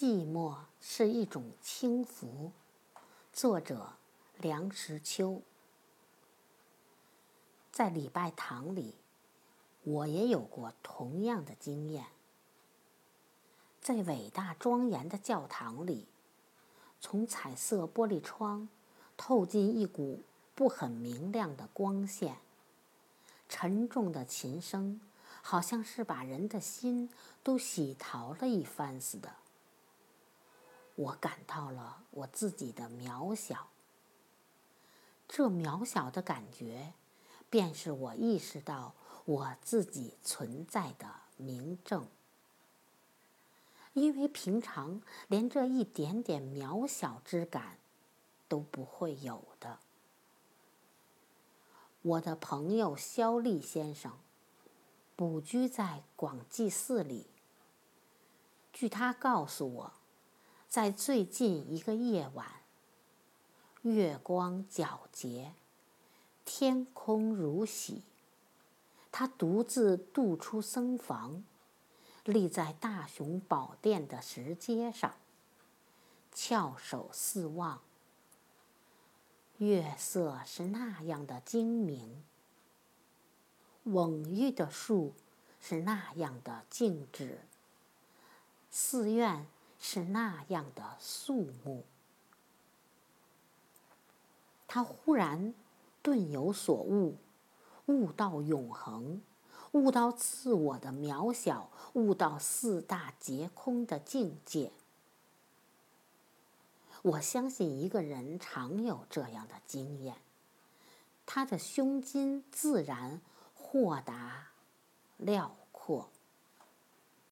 寂寞是一种轻浮。作者：梁实秋。在礼拜堂里，我也有过同样的经验。在伟大庄严的教堂里，从彩色玻璃窗透进一股不很明亮的光线。沉重的琴声，好像是把人的心都洗淘了一番似的。我感到了我自己的渺小，这渺小的感觉，便是我意识到我自己存在的明证。因为平常连这一点点渺小之感都不会有的。我的朋友肖立先生，卜居在广济寺里。据他告诉我。在最近一个夜晚，月光皎洁，天空如洗。他独自渡出僧房，立在大雄宝殿的石阶上，翘首四望。月色是那样的精明，蓊郁的树是那样的静止，寺院。是那样的肃穆。他忽然顿有所悟，悟到永恒，悟到自我的渺小，悟到四大皆空的境界。我相信一个人常有这样的经验，他的胸襟自然豁达、辽阔。